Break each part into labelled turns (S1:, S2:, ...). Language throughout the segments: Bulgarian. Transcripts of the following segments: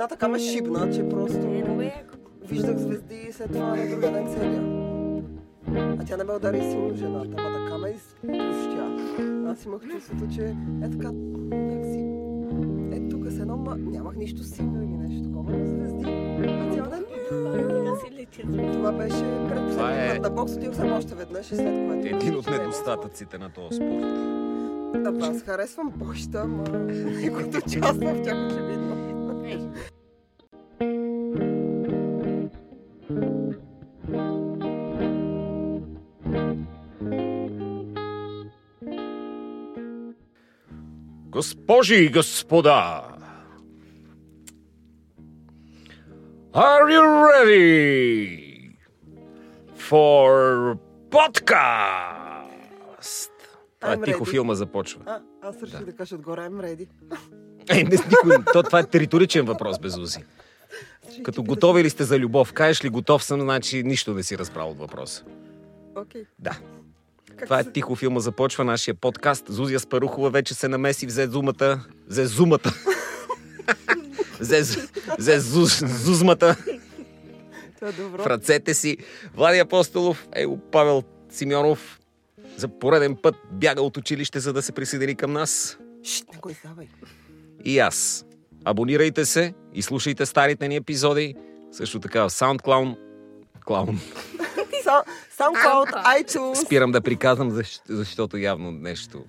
S1: една така ме шибна, че просто
S2: Е, е
S1: виждах звезди и след това на другия ден целия. А тя не ме удари силно жената, ама така ме изпущя. Аз имах чувството, че е така, някакси, е тук с едно, ма нямах нищо силно или нещо такова, но звезди. И цял ден
S2: си
S1: това беше пред
S3: Това
S1: последния
S3: е-
S1: на бокс, отидох само още веднъж и след което...
S3: Един от
S1: е
S3: недостатъците на този спорт.
S1: Да, аз харесвам бокща, ама който участва в тях очевидно.
S3: Госпожи и господа! Are you ready for podcast?
S1: I'm
S3: тихо
S1: ready.
S3: филма започва.
S1: А, аз реших да. кажа отгоре, I'm ready.
S3: Ей, не, никой, то, това е територичен въпрос, Безузи. Като готови ли сте за любов? Кажеш ли готов съм, значи нищо не си разбрал от въпроса.
S1: Окей.
S3: Да.
S1: Как
S3: Това е тихо филма започва нашия подкаст. Зузия Спарухова вече се намеси, взе зумата. Взе зумата. взе, взе зуз, зузмата
S1: Това е добро.
S3: в ръцете си. Влади Апостолов, его Павел Симеонов за пореден път бяга от училище, за да се присъедини към нас.
S1: Шт, не го издавай.
S3: И аз. Абонирайте се и слушайте старите ни епизоди. Също така в SoundCloud. Клаун.
S1: SoundCloud, iTunes.
S3: Спирам да приказвам, защ- защото явно нещо...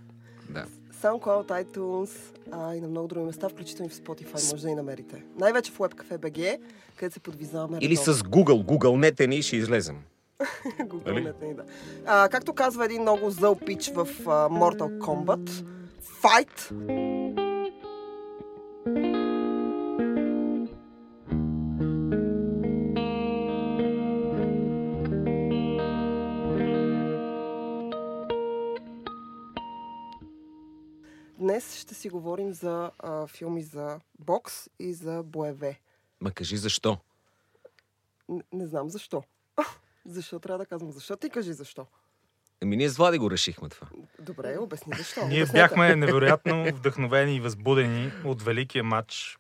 S3: Да.
S1: SoundCloud, iTunes а, и на много други места, включително и в Spotify, може да ни намерите. Най-вече в WebCafe BG, където се подвизаваме.
S3: Или с Google. Google не и ще излезем. Нали?
S1: Google ни, да. А, както казва един много зъл пич в а, Mortal Kombat, Fight! Днес ще си говорим за а, филми за бокс и за боеве.
S3: Ма кажи защо?
S1: Н- не знам защо. защо трябва да казвам защо? Ти кажи защо.
S3: Ами ние с Влади го решихме това.
S1: Добре, обясни защо.
S4: Ние
S1: Обяснете.
S4: бяхме невероятно вдъхновени и възбудени от великия матч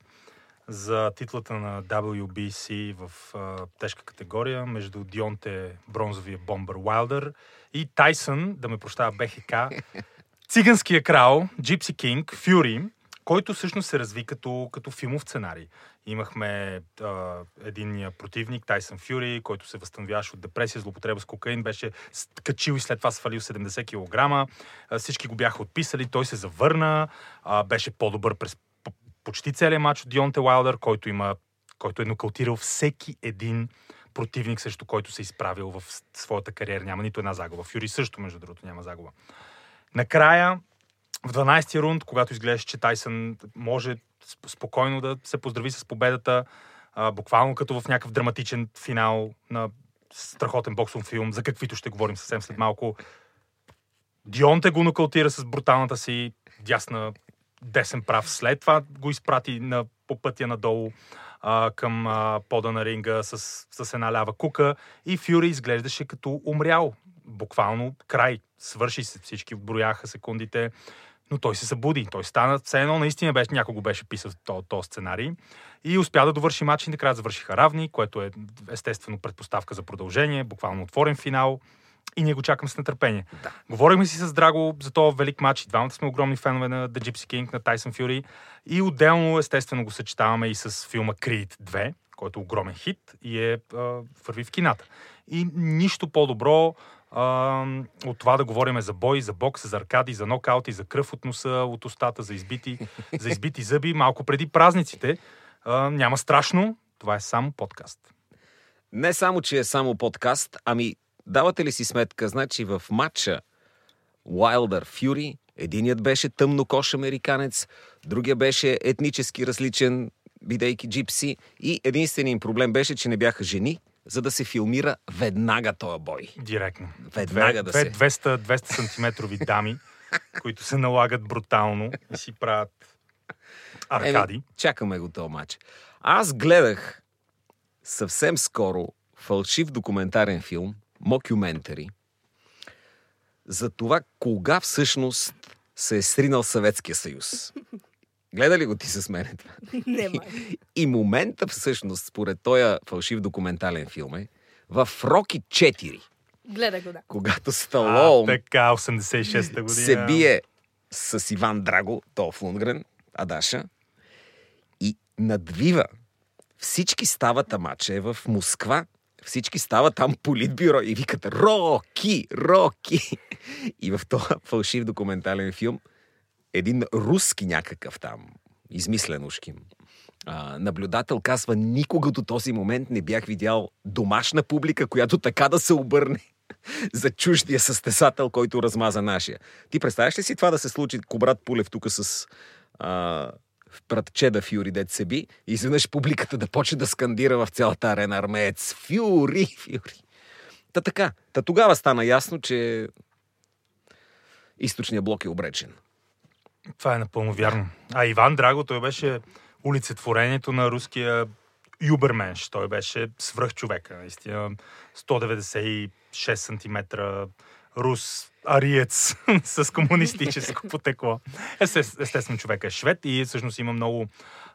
S4: за титлата на WBC в а, тежка категория между Дионте, бронзовия бомбър Уайлдър и Тайсън, да ме прощава БХК, циганския крал, Джипси Кинг, Фюри, който всъщност се разви като, като филмов сценарий. Имахме а, единния противник, Тайсън Фюри, който се възстановяваше от депресия, злоупотреба с кокаин, беше качил и след това свалил 70 кг. Всички го бяха отписали, той се завърна, а, беше по-добър през почти целият матч от Дионте Уайлдър, който има който е нокаутирал всеки един противник, срещу който се е изправил в своята кариера. Няма нито една загуба. Фюри също, между другото, няма загуба. Накрая, в 12-ти рунд, когато изглеждаше, че Тайсън може сп- спокойно да се поздрави с победата, а, буквално като в някакъв драматичен финал на страхотен боксов филм, за каквито ще говорим съвсем след малко. Дионте го нокаутира с бруталната си дясна десен прав. След това го изпрати на, по пътя надолу а, към а, пода на ринга с, с една лява кука и Фюри изглеждаше като умрял. Буквално край. Свърши се, всички брояха секундите, но той се събуди. Той стана, все едно наистина беше, някой го беше писал този, този сценарий и успя да довърши матч и накрая завършиха равни, което е естествено предпоставка за продължение, буквално отворен финал и ние го чакаме с нетърпение.
S3: Да.
S4: Говорихме си с Драго за този велик матч. И двамата сме огромни фенове на The Gypsy King, на Тайсън Фюри. И отделно, естествено, го съчетаваме и с филма Creed 2, който е огромен хит и е а, върви в кината. И нищо по-добро а, от това да говорим за бой, за бокс, за аркади, за нокаути, за кръв от носа, от устата, за избити, за избити зъби, малко преди празниците. А, няма страшно, това е само подкаст.
S3: Не само, че е само подкаст, ами давате ли си сметка, значи в матча Уайлдър Фюри, единият беше тъмнокош американец, другия беше етнически различен, бидейки джипси, и единственият им проблем беше, че не бяха жени, за да се филмира веднага този бой.
S4: Директно.
S3: Веднага да
S4: две,
S3: се-
S4: 200, 200 сантиметрови дами, които се налагат брутално и си правят аркади.
S3: Еми, чакаме го този матч. Аз гледах съвсем скоро фалшив документарен филм, мокюментари, за това кога всъщност се е сринал Съветския съюз. Гледа ли го ти с мен това?
S2: Не, май.
S3: И момента всъщност, според този фалшив документален филм е, в Роки 4,
S2: Гледай го, да.
S3: когато
S4: А,
S3: Сталон
S4: така, 86-та година.
S3: се бие с Иван Драго, Толф Лунгрен, Адаша, и надвива. Всички стават, амаче е в Москва. Всички стават там политбюро и викат Роки, Роки. И в този фалшив документален филм един руски някакъв там, измислен ушким, наблюдател казва, никога до този момент не бях видял домашна публика, която така да се обърне за чуждия състезател, който размаза нашия. Ти представяш ли си това да се случи Кобрат Пулев тук с а, братче да Фюри, дет се би, и изведнъж публиката да почне да скандира в цялата арена армеец Фюри, Фюри. Та така, та тогава стана ясно, че източният блок е обречен.
S4: Това е напълно вярно. А Иван Драго, той беше улицетворението на руския юберменш. Той беше свръхчовека, наистина. 196 см рус ариец с комунистическо потекло. Естествено, човек е швед и всъщност има много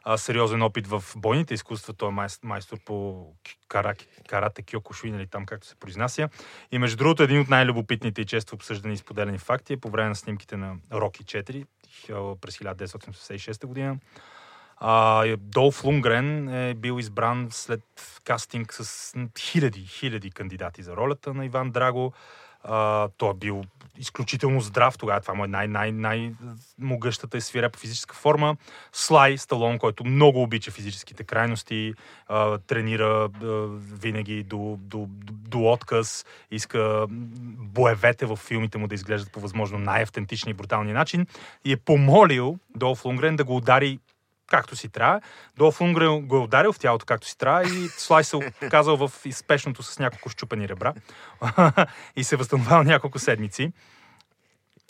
S4: а, сериозен опит в бойните изкуства. Той е майс- майстор по кара, карате кьокушуин или там както се произнася. И между другото, един от най-любопитните и често обсъждани и споделени факти е по време на снимките на Роки 4 хил- през 1986 година. А, Долф Лунгрен е бил избран след кастинг с хиляди, хиляди кандидати за ролята на Иван Драго. Той е бил изключително здрав тогава. Това му е най- най- най-могъщата и свирепа физическа форма. Слай Сталон, който много обича физическите крайности, а, тренира а, винаги до, до, до, до отказ, иска боевете в филмите му да изглеждат по възможно най-автентичния и бруталния начин и е помолил Долф Лунгрен да го удари както си трябва. Долф Лунгрен го е ударил в тялото както си трябва и Слай се оказал в изпешното с няколко щупени ребра и се възстановял няколко седмици.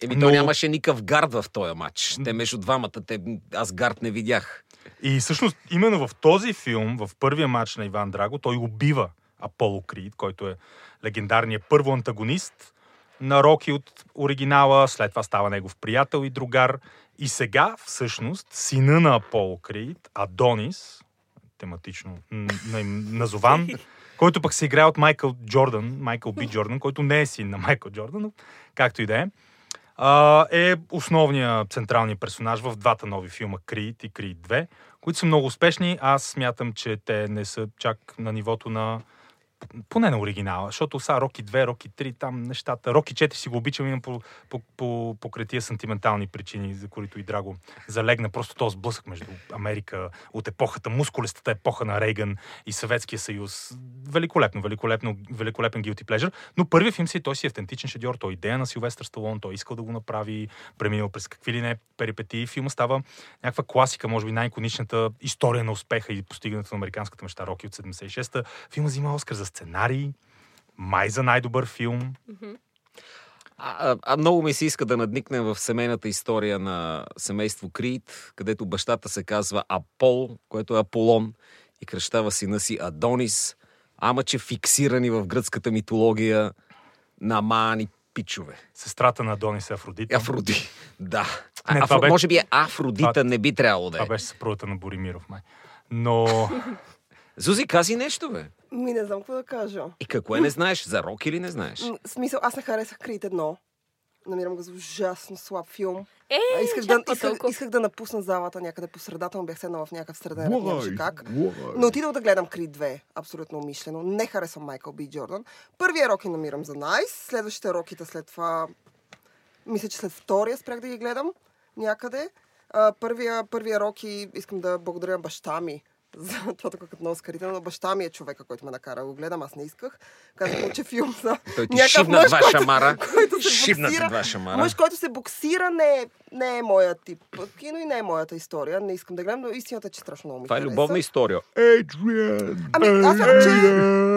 S3: Еми,
S4: Но-
S3: то нямаше никакъв гард в този матч. Те между двамата, те, аз гард не видях.
S4: И всъщност именно в този филм, в първия матч на Иван Драго, той убива Аполо Крид, който е легендарният първо антагонист на Роки от оригинала, след това става негов приятел и другар. И сега, всъщност, сина на Аполо Крид, Адонис, тематично назован, който пък се играе от Майкъл Джордан, Майкъл Би Джордан, който не е син на Майкъл Джордан, но както и да е, е основният централният персонаж в двата нови филма Крид и Крид 2, които са много успешни. Аз смятам, че те не са чак на нивото на поне на оригинала, защото са Роки 2, Роки 3, там нещата. Роки 4 си го обичам имам по, по, по, по тия сантиментални причини, за които и Драго залегна. Просто този сблъсък между Америка от епохата, мускулестата епоха на Рейган и Съветския съюз. Великолепно, великолепно, великолепен guilty pleasure. Но първият филм си, той си е автентичен шедьор, той е идея на Силвестър Сталон, той е искал да го направи, преминал през какви ли не перипетии. Филма става някаква класика, може би най-иконичната история на успеха и постигането на американската мечта Роки от 76-та. Филма взима Оскар за сценарий, май за най-добър филм.
S3: А, а, а много ми се иска да надникнем в семейната история на семейство Крит, където бащата се казва Апол, което е Аполон, и кръщава сина си Адонис, ама че фиксирани в гръцката митология на мани пичове.
S4: Сестрата на Адонис е Афродита.
S3: Афроди. Да.
S4: Не,
S3: Афро...
S4: това бе-
S3: Може би е Афродита,
S4: Това-
S3: не би трябвало да е.
S4: Това беше съпругата на Боримиров, май. Но
S3: Зузи, кази нещо, бе.
S1: Ми не знам какво да кажа.
S3: И какво е не знаеш? За рок или не знаеш?
S1: М, В смисъл, аз не харесах Крит едно. Намирам го за ужасно слаб филм.
S2: Е,
S1: А, исках,
S2: чак
S1: да, исках,
S2: толкова.
S1: исках да напусна залата някъде по средата, но бях седнала в някакъв среден ред, нямаше как. Но отидох да гледам Крид 2, абсолютно умишлено. Не харесвам Майкъл Би Джордан. Първия роки намирам за найс, следващите роките след това, мисля, че след втория спрях да ги гледам някъде. А, първия, първия роки искам да благодаря на баща ми за това тук като на Оскарите, но баща ми е човека, който ме накара го гледам, аз не исках. Казах му, че филм за
S3: Той ти
S1: някакъв
S3: шибна
S1: мъж,
S3: два
S1: който-
S3: шамара.
S1: който се
S3: Шибна
S1: боксира.
S3: два шамара.
S1: Мъж, който се боксира, не е, не е моя тип кино и не е моята история. Не искам да гледам, но истината е, че страшно много ми
S3: Това е любовна история. Адриан!
S1: Ами, аз смятам, че,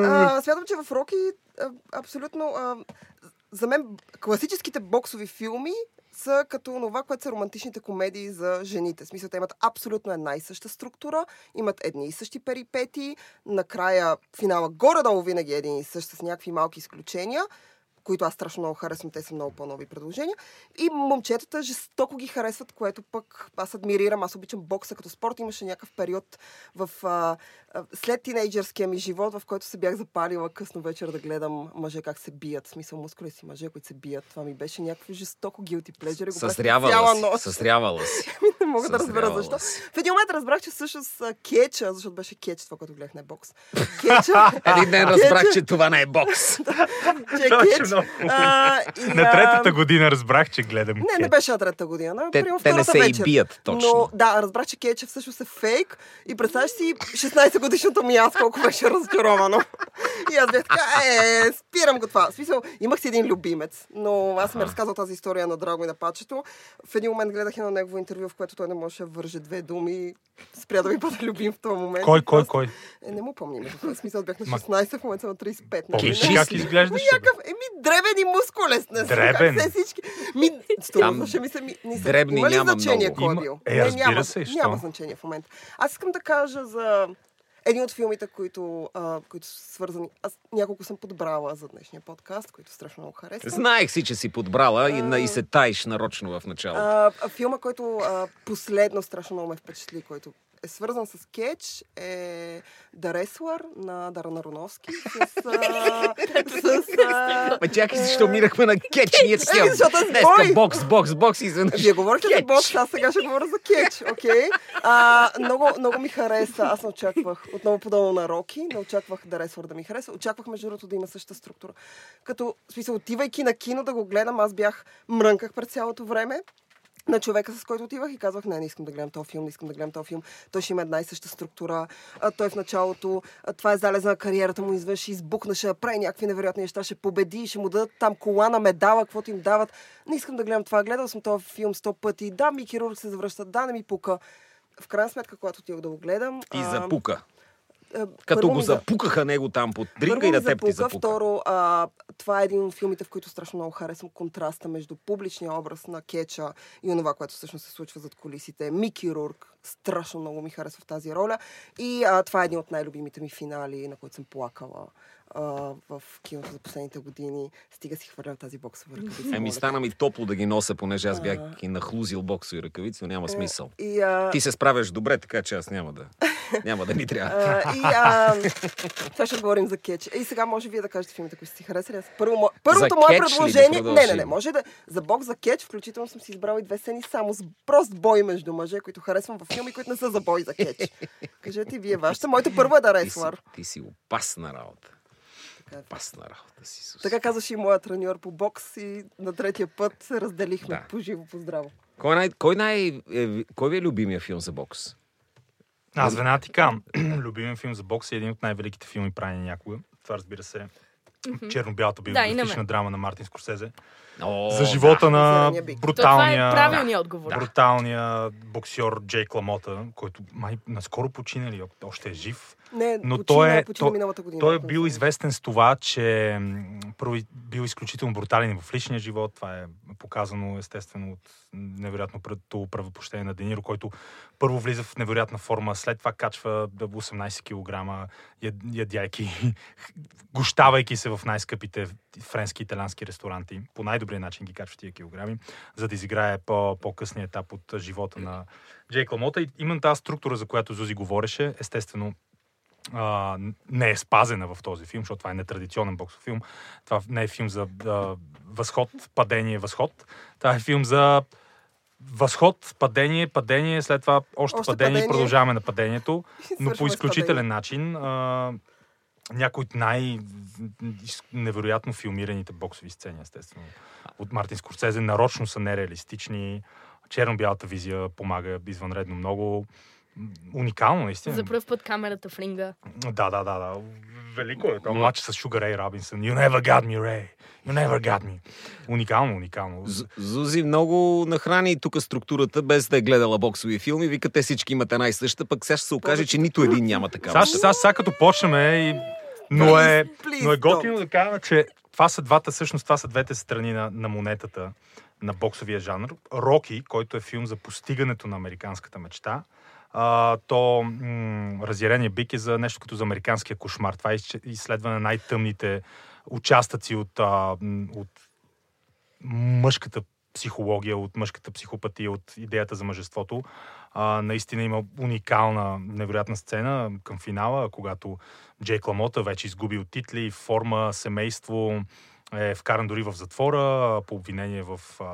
S1: а, смятам, че в Роки а, абсолютно... А, за мен класическите боксови филми са като това, което са романтичните комедии за жените. В смисъл, те имат абсолютно една и съща структура, имат едни и същи перипети, накрая финала горе-долу винаги е един и същ с някакви малки изключения. които аз страшно много харесвам, те са много по-нови предложения. И момчетата жестоко ги харесват, което пък аз адмирирам. Аз обичам бокса като спорт. Имаше някакъв период в, а, след тинейджърския ми живот, в който се бях запалила късно вечер да гледам мъже как се бият. В смисъл мускули си мъже, които се бият. Това ми беше някакво жестоко guilty pleasure. и цяла
S3: си.
S1: нощ.
S3: Съзрявала си.
S1: Не мога да разбера защо.
S3: си.
S1: В един момент разбрах, че всъщност а, кетча, защото беше кетч, това, което гледах, не бокс. Кетча,
S3: Един ден разбрах, че това не е бокс.
S1: че е
S4: много
S1: А, и,
S4: На третата година разбрах, че гледам
S1: Не, не беше на третата година.
S3: Те, те не се и
S1: вечер.
S3: бият точно.
S1: Но да, разбрах, че кетча всъщност е фейк и представяш си 16 годишното ми аз колко беше разочаровано. и аз бях така, е, спирам го това. В смисъл, имах си един любимец, но аз съм разказал тази история на Драго и на Пачето. В един момент гледах едно негово интервю, в което той не можеше да върже две думи. Спря да ми бъде любим в този момент.
S4: Кой, кой, кой?
S1: Е, не му помня. В смисъл бях на
S4: Ма-
S1: 16, в момента съм на 35. нали?
S4: Помниш
S3: Кажи
S4: как
S3: си.
S4: изглеждаш?
S1: Някакъв, еми, дребен и мускулес. Не
S4: Дребен?
S1: Как се всички. Ми, струваше ми се, ми, ни се.
S3: дребни
S1: има ли
S3: няма
S1: значение
S3: много.
S1: кой е бил?
S4: Е,
S1: Не,
S4: разбира
S1: няма,
S4: се?
S1: Няма значение в момента. Аз искам да кажа за един от филмите, които, а, които са свързани. Аз няколко съм подбрала за днешния подкаст, които страшно много харесвам.
S3: Знаех си, че си подбрала и, на- и се таиш нарочно в началото.
S1: А, а, филма, който а, последно страшно много ме впечатли, който е свързан с кетч, е The Wrestler на Даран Ароновски. С, а, с, а,
S3: Ма чакай, защо минахме на кетч? Ние
S1: защото е
S3: днеска бокс, бокс, бокс и изведнъж
S1: Вие говорите за бокс, аз сега ще говоря за кетч, окей? А, много, много ми хареса. Аз не очаквах, отново подобно на Роки, не очаквах да Ресвър да ми хареса. Очаквах, между другото, да има същата структура. Като, в смисъл, отивайки на кино да го гледам, аз бях мрънках през цялото време на човека, с който отивах и казвах, не, не искам да гледам този филм, не искам да гледам този филм. Той ще има една и съща структура. А, той в началото, а, това е залеза на кариерата му, изведнъж избухна, ще прави някакви невероятни неща, ще победи, ще му дадат там кола на медала, каквото им дават. Не искам да гледам това. Гледал съм този филм сто пъти. Да, ми хирург се завръща, да, не ми пука. В крайна сметка, когато отидох да го гледам...
S3: И
S1: а,
S3: запука.
S1: А,
S3: Като го запукаха него там под дринка и на теб ти
S1: запука. Второ, а, това е един от филмите, в които страшно много харесвам контраста между публичния образ на Кеча и онова, което всъщност се случва зад колисите. Мики Рурк страшно много ми харесва в тази роля. И а, това е един от най-любимите ми финали, на който съм плакала а, в киното за последните години. Стига си хвърлям тази боксова ръкавица.
S3: Еми, стана ми топло да ги нося, понеже аз бях и нахлузил боксови ръкавици, но няма
S1: те.
S3: смисъл.
S1: И, а,
S3: Ти се справяш добре, така че аз няма да, няма да ми трябва.
S1: И а, това ще говорим за кетч. И сега може вие да кажете филмите, които сте си харесали. Аз Първо, първото мое
S3: ли да
S1: предложение... не, не, не, може да... За бокс, за кетч, включително съм си избрала и две сцени само с прост бой между мъже, които харесвам във филми, които не са за бой за кетч. Кажете вие вашата. Моето първо е да
S3: Ти си, ти си опасна работа.
S1: Така, е.
S3: Опасна работа си. Сус.
S1: така казваше и моят треньор по бокс и на третия път се разделихме
S3: Да.
S1: по живо, по здраво.
S3: Кой, най, кой, най, е, кой ви е любимия филм за бокс?
S4: Аз веднага ти кам. Любимия филм за бокс е един от най-великите филми, правени някога. Това разбира се е черно-бялата
S2: Да, на
S4: биографична
S2: мен.
S4: драма на Мартин Скорсезе.
S3: О,
S4: за живота на
S1: Зеления бик.
S2: То това е
S4: бруталния,
S2: правилният отговор.
S4: бруталния боксер Джейк Ламота, който май наскоро починали, още е жив.
S1: Не,
S4: Но
S1: почина,
S4: той е-
S1: почина
S4: той-
S1: миналата година.
S4: Той е бил известен с това, че бил изключително брутален в личния живот. Това е показано естествено от невероятното правопощение на Дениро, който първо влиза в невероятна форма, след това качва да 18 кг, яд- ядяйки, гощавайки се в най-скъпите френски и италянски ресторанти. По най-добрия начин ги качва тия килограми, за да изиграе по- по-късния етап от живота на Джейк Ламота. И именно тази структура, за която Зузи говореше, естествено а, не е спазена в този филм, защото това е нетрадиционен боксов филм. Това не е филм за а, възход, падение, възход. Това е филм за възход, падение, падение, след това още,
S1: Още
S4: падение,
S1: падение.
S4: продължаваме на падението, но по изключителен начин. А, някои от най-невероятно филмираните боксови сцени, естествено. От Мартин Скорсезе нарочно са нереалистични. Черно-бялата визия помага извънредно много. Уникално, наистина.
S2: За първ път камерата в ринга.
S4: Да, да, да, да. Велико е. Това матч с Sugar Ray Robinson. You never got me, Ray. You never got me. Уникално, уникално.
S3: З- Зузи много нахрани тук структурата, без да е гледала боксови филми. Вика, те всички имат една и съща, пък сега ще се окаже, че нито един няма такава.
S4: Сега, сега, сега като почнем и... Но е, но е готино да кажа, че това са двата, всъщност това са двете страни на, на монетата на боксовия жанр. Роки, който е филм за постигането на американската мечта, а, то м- разярение бик е за нещо като за американския кошмар. Това е изследване на най-тъмните участъци от, а, от мъжката психология, от мъжката психопатия, от идеята за мъжеството. А, наистина има уникална, невероятна сцена към финала, когато Джейк Ламота вече изгубил титли, форма, семейство, е вкаран дори в затвора по обвинение в а,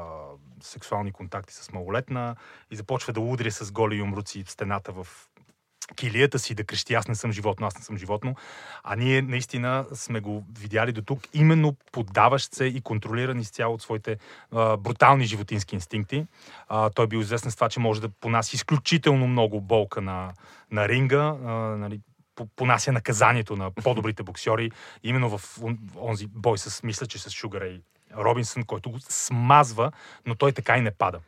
S4: сексуални контакти с малолетна и започва да удря с голи юмруци в стената в килията си да крещи аз не съм животно, аз не съм животно. А ние наистина сме го видяли до тук, именно поддаващ се и контролиран изцяло от своите а, брутални животински инстинкти. А, той е бил известен с това, че може да понася изключително много болка на, на ринга, а, нали, понася наказанието на по-добрите боксьори, именно в он- онзи бой с, мисля, че с Шугара и Робинсън, който го смазва, но той така и не пада.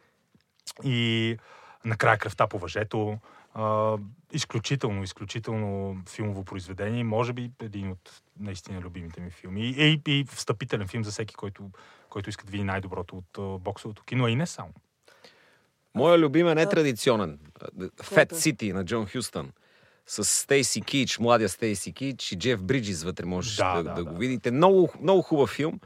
S4: И накрая кръвта по въжето. А, изключително, изключително филмово произведение. Може би един от наистина любимите ми филми. И, и, и встъпителен филм за всеки, който, който иска да види най-доброто от а, боксовото кино, а и не само.
S3: Моя любимен е традиционен. Фет? Сити на Джон Хюстън. С Стейси Кич, младия Стейси Кич и Джеф Бриджис вътре можеш
S4: Да,
S3: да,
S4: да,
S3: да,
S4: да.
S3: го видите. Много, много хубав филм.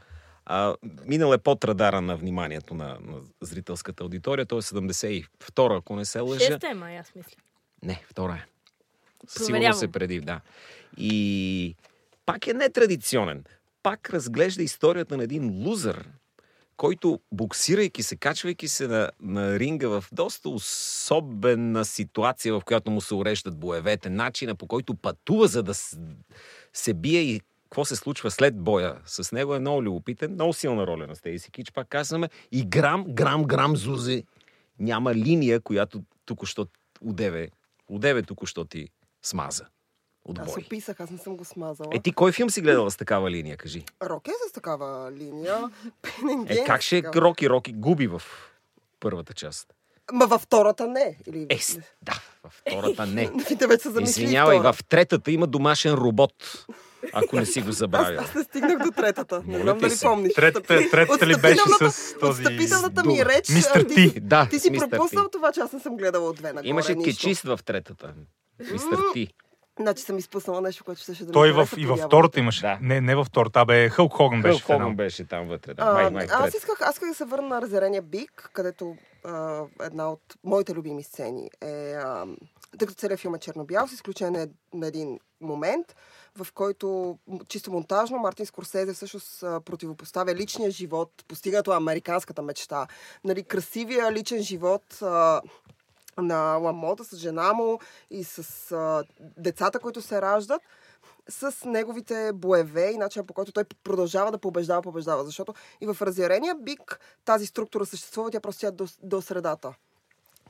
S3: А, минал е под радара на вниманието на, на зрителската аудитория. Той е 72, ако не се лъжа.
S2: Шеста е, май, аз мисля.
S3: Не, втора е. Сигурно се преди, да. И пак е нетрадиционен. Пак разглежда историята на един лузър, който боксирайки се, качвайки се на, на ринга в доста особена ситуация, в която му се уреждат боевете, начина по който пътува, за да се бие и какво се случва след боя с него е много любопитен, много силна роля на Стейси Кич, пак казваме, и грам, грам, грам зузе няма линия, която току-що удеве, удеве току-що ти смаза от
S1: Аз описах, аз не съм го смазала.
S3: Е, ти кой филм си гледала с такава линия, кажи?
S1: Рок е с такава линия. Пенен
S3: Е, как ще Роки Роки губи в първата част?
S1: Ма във втората не. Или...
S3: Е, да, във втората не.
S1: Вече се
S3: Извинявай,
S1: втора.
S3: в третата има домашен робот, ако не си го забравил.
S1: Аз, аз не стигнах до третата. Не знам дали помниш.
S4: Третата, третата ли беше с този...
S1: Отстъпителната ми реч.
S4: Мистер
S1: ти-
S4: Ти.
S3: Да,
S1: Ти си
S3: мистер
S1: пропуснал
S3: Ти.
S1: това, че аз не съм гледала от две нагоре.
S3: Имаше кечист в третата. Мистер Ти.
S1: Значи съм изпуснала нещо, което ще да
S4: Той в, и във втората имаше.
S3: Да.
S4: Не, не във втората, а бе Хълк Хоган беше
S3: Хълк. Хоган беше там вътре. Да.
S1: А,
S3: Май, май,
S1: аз исках, аз исках да се върна на разярения бик, където а, една от моите любими сцени е... А, тъй като целият филм е черно-бял, с изключение на един момент, в който чисто монтажно Мартин Скорсезе всъщност противопоставя личния живот, постигането на американската мечта. Нали, красивия личен живот а, на Ламота с жена му и с а, децата, които се раждат, с неговите боеве и начина по който той продължава да побеждава, побеждава. Защото и в разярения бик тази структура съществува, тя просто тя до, до средата.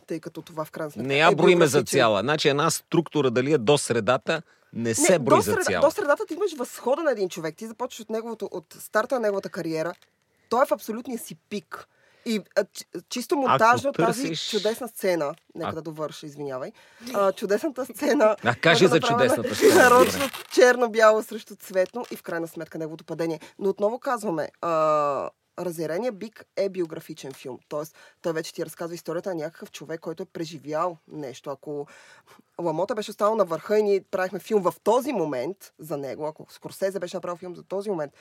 S1: Тъй като това в крайна сметка
S3: Не я
S1: е
S3: броиме за цяла. Значи една структура дали е до средата, не се
S1: Не,
S3: брои
S1: до,
S3: за
S1: среда,
S3: цяла.
S1: до средата ти имаш възхода на един човек. Ти започваш от, неговото, от старта на неговата кариера. Той е в абсолютния си пик. И а, чи- чисто монтажно тази
S3: търсиш-
S1: чудесна сцена, нека
S3: А-
S1: да довърша, извинявай, а, чудесната сцена...
S3: А, кажи за чудесната сцена,
S1: Нарочно черно-бяло срещу цветно и в крайна сметка неговото падение. Но отново казваме, а, Разярения бик е биографичен филм. Тоест, той вече ти разказва историята на някакъв човек, който е преживял нещо. Ако Ламота беше останал на върха и ние правихме филм в този момент за него, ако Скорсезе беше направил филм за този момент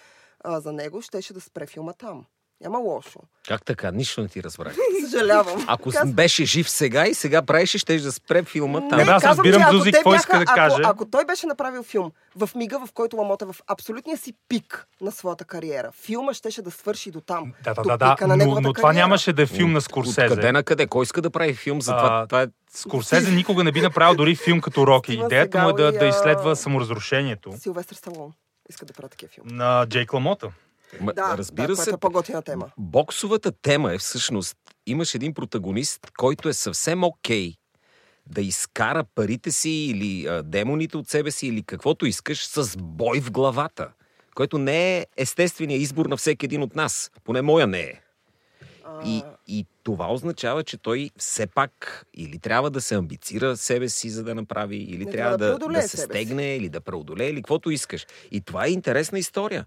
S1: а, за него, щеше да спре филма там. Няма лошо.
S3: Как така? Нищо не ти разбрах.
S1: Съжалявам.
S3: Ако
S1: Казвам-
S3: беше жив сега и сега правеше, ще да спре филма там.
S4: Не, аз разбирам
S1: ако
S4: Зузи какво иска да
S1: ако,
S4: каже.
S1: Ако той беше направил филм в мига, в който Ламота е в абсолютния си пик на своята кариера, филма щеше да свърши до там.
S4: Да, да,
S1: до
S4: да, да. Но, но това
S1: кариера.
S4: нямаше да е филм на
S3: От
S4: Скорсезе.
S3: къде на къде? Кой иска да прави филм за това?
S4: А,
S3: това е...
S4: Скорсезе никога не би направил дори филм като Роки. Идеята му е да, да изследва саморазрушението
S1: Силвестър Сталон иска да прави такива филми.
S4: на Джейк Ламота.
S3: Ма,
S1: Да,
S3: разбира
S1: да,
S3: се,
S1: което е по-готина тема.
S3: боксовата тема е всъщност, имаш един протагонист, който е съвсем окей да изкара парите си или а, демоните от себе си или каквото искаш с бой в главата, който не е естественият избор на всеки един от нас. Поне моя не е. И, и това означава, че той все пак или трябва да се амбицира себе си, за да направи, или
S1: Не,
S3: трябва
S1: да
S3: да, да, се
S1: себе си.
S3: стегне, или да преодолее, или каквото искаш. И това е интересна история.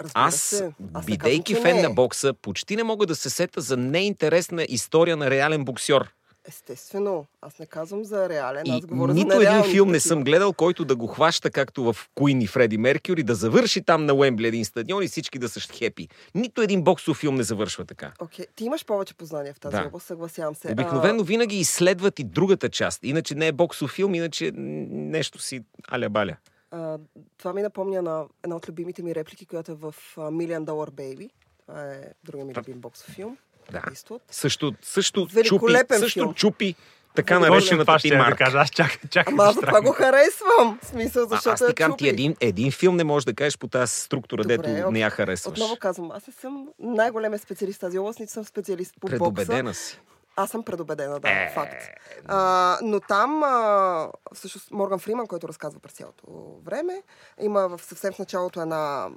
S1: Разбира
S3: Аз,
S1: се. Аз
S3: бидейки
S1: казвам,
S3: фен
S1: не
S3: на
S1: е.
S3: бокса, почти не мога да се сета за неинтересна история на реален боксер.
S1: Естествено, аз не казвам за реален,
S3: И
S1: аз говоря
S3: нито
S1: за
S3: един
S1: нереални
S3: филм не съм гледал, който да го хваща както в Куин и Фреди Меркюри, да завърши там на Уембли един стадион и всички да са хепи. Нито един боксов филм не завършва така.
S1: Окей, ти имаш повече познания в тази
S3: Да.
S1: област, съгласявам се.
S3: Обикновено винаги изследват и другата част. Иначе не е боксов филм, иначе нещо си аля-баля.
S1: А, а, това ми напомня на една от любимите ми реплики, която е в а, Million Dollar Baby. Това е другия ми любим боксов филм.
S3: Да. Също, също чупи,
S1: Великолепен
S3: също
S1: филм.
S3: чупи така наречената ти
S4: я да
S3: марка.
S4: кажа. Аз чакай, чакай.
S1: Ама аз това го харесвам. В смисъл,
S3: А,
S1: защото
S3: аз ти
S1: е
S3: ти
S1: чупи.
S3: един, един филм не можеш да кажеш по тази структура,
S1: Добре,
S3: дето не
S1: окей.
S3: я харесваш.
S1: Отново казвам, аз не съм най-големия специалист в тази област, нито съм специалист по бокса.
S3: Предубедена си.
S1: Аз съм предубедена, да,
S3: Е,
S1: факт. А, но там, а, всъщност, Морган Фриман, който разказва през цялото време, има в съвсем в началото една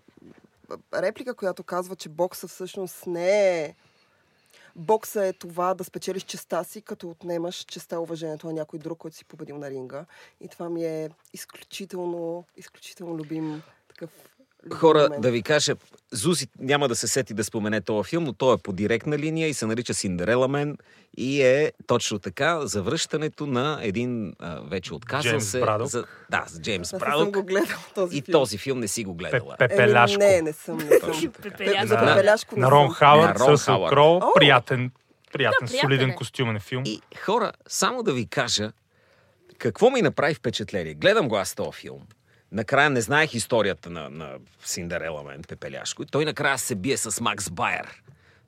S1: реплика, която казва, че бокса всъщност не е... Бокса е това да спечелиш честа си, като отнемаш честа уважението на някой друг, който си победил на ринга. И това ми е изключително, изключително любим такъв
S3: Хора, да ви кажа, Зузи няма да се сети да спомене този филм, но той е по директна линия и се нарича Синдерела Мен и е точно така завръщането на един а, вече отказал
S4: Джеймс
S3: се...
S4: Брадок.
S3: За, да, с Джеймс
S1: Аз не съм
S3: Брадок.
S1: го гледал този
S3: И
S1: филм.
S3: този филм не си го гледала.
S4: Пе- Пепеляшко.
S1: Еми, не, не съм, не съм.
S2: Пепеляшко.
S4: На-
S1: Пепеляшко не
S4: На Рон
S1: съм.
S4: Хауърд,
S3: На Рон
S4: с Ръсъл
S3: Хауърд.
S4: Кроу. Приятен, приятен,
S2: Да,
S4: солиден
S2: е.
S4: костюмен филм.
S3: И хора, само да ви кажа, какво ми направи впечатление. Гледам го аз този филм. Накрая не знаех историята на, на Синдерела Мен, Пепеляшко. И той накрая се бие с Макс Байер.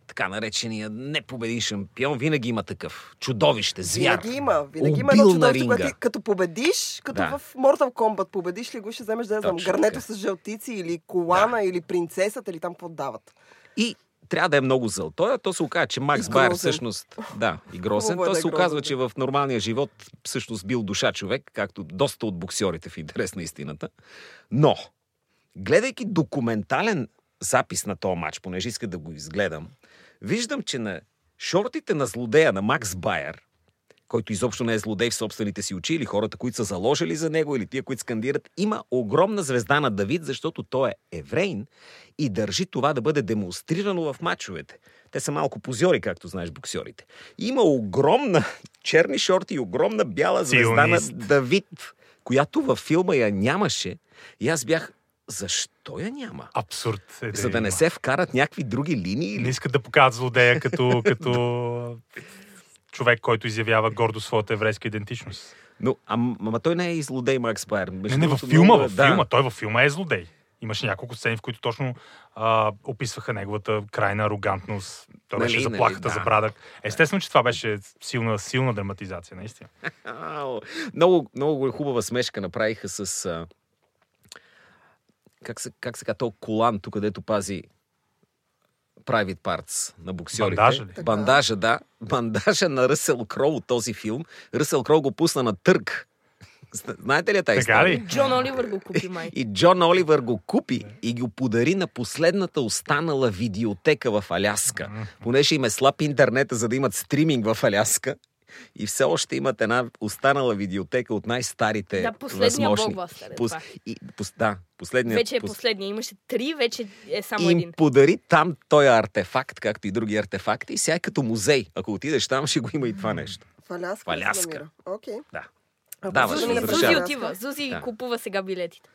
S3: Така наречения непобедин шампион. Винаги има такъв. Чудовище, звяр.
S1: Винаги има. Винаги има едно чудовище, което като победиш, като
S3: Да.
S1: в Mortal Kombat победиш ли го, ще вземеш да я знам, гърнето
S3: така.
S1: с жълтици или колана или принцесата или там какво дават.
S3: И трябва да е много зъл. Той, то се оказа, че Макс Байер всъщност... Да, и грозен.
S1: Е
S3: То
S1: е
S3: се оказва, че в нормалния живот всъщност бил душа човек, както доста от боксерите в интерес на истината. Но, гледайки документален запис на този матч, понеже иска да го изгледам, виждам, че на шортите на злодея на Макс Байер, който изобщо не е злодей в собствените си очи, или хората, които са заложили за него, или тия, които скандират, има огромна звезда на Давид, защото той е еврейн и държи това да бъде демонстрирано в матчовете. Те са малко позори, както знаеш, боксерите. Има огромна черни шорти и огромна бяла звезда на
S4: Сионист.
S3: Давид, която във филма я нямаше. И аз бях, защо я няма?
S4: Абсурд. Е,
S3: За да не
S4: има.
S3: се вкарат някакви други линии?
S4: Не искат да покажат злодея като, като човек, който изявява гордо своята еврейска идентичност.
S3: Но, ама, ама той не е и злодей Макс Байер.
S4: Не, не, във филма, във филма. Той във филма е злодей. Имаше няколко сцени, в които точно а, описваха неговата крайна арогантност. Той
S3: Нали,
S4: беше
S3: нали,
S4: заплахата
S3: да.
S4: за Брадък. Естествено, че това беше силна, силна драматизация, наистина.
S3: Много, много хубава смешка направиха с... А... Как се, как се казва, то колан, тук където пази private parts на боксерите.
S4: Бандажа ли?
S3: Бандажа, да. Бандажа на Ръсел Кроу от този филм. Ръсел Кроу го пусна на търг. Знаете ли тази
S4: Така ли?
S2: Джон Оливър го купи май.
S3: И Джон Оливър го купи и го подари на последната останала видеотека в Аляска. Понеже им е слаб интернета, за да имат стриминг в Аляска. И все още имат една останала видеотека от най-старите
S2: Да, последния
S3: възможни.
S2: блокбъстър е
S3: Пос...
S2: това.
S3: И, пос... Да, последният.
S2: Вече е
S3: пос-
S2: последния. Имаше три, вече е само
S3: и им
S2: един.
S3: подари там този артефакт, както и други артефакти. И сега е като музей. Ако отидеш там, ще го има и това нещо.
S1: В Аляска.
S3: В Аляска.
S1: се намира. Окей.
S3: Да.
S1: Ако
S2: Зузи
S3: разрешавам.
S1: Аляска,
S2: отива. Зузи
S3: Да.
S2: купува сега билетите.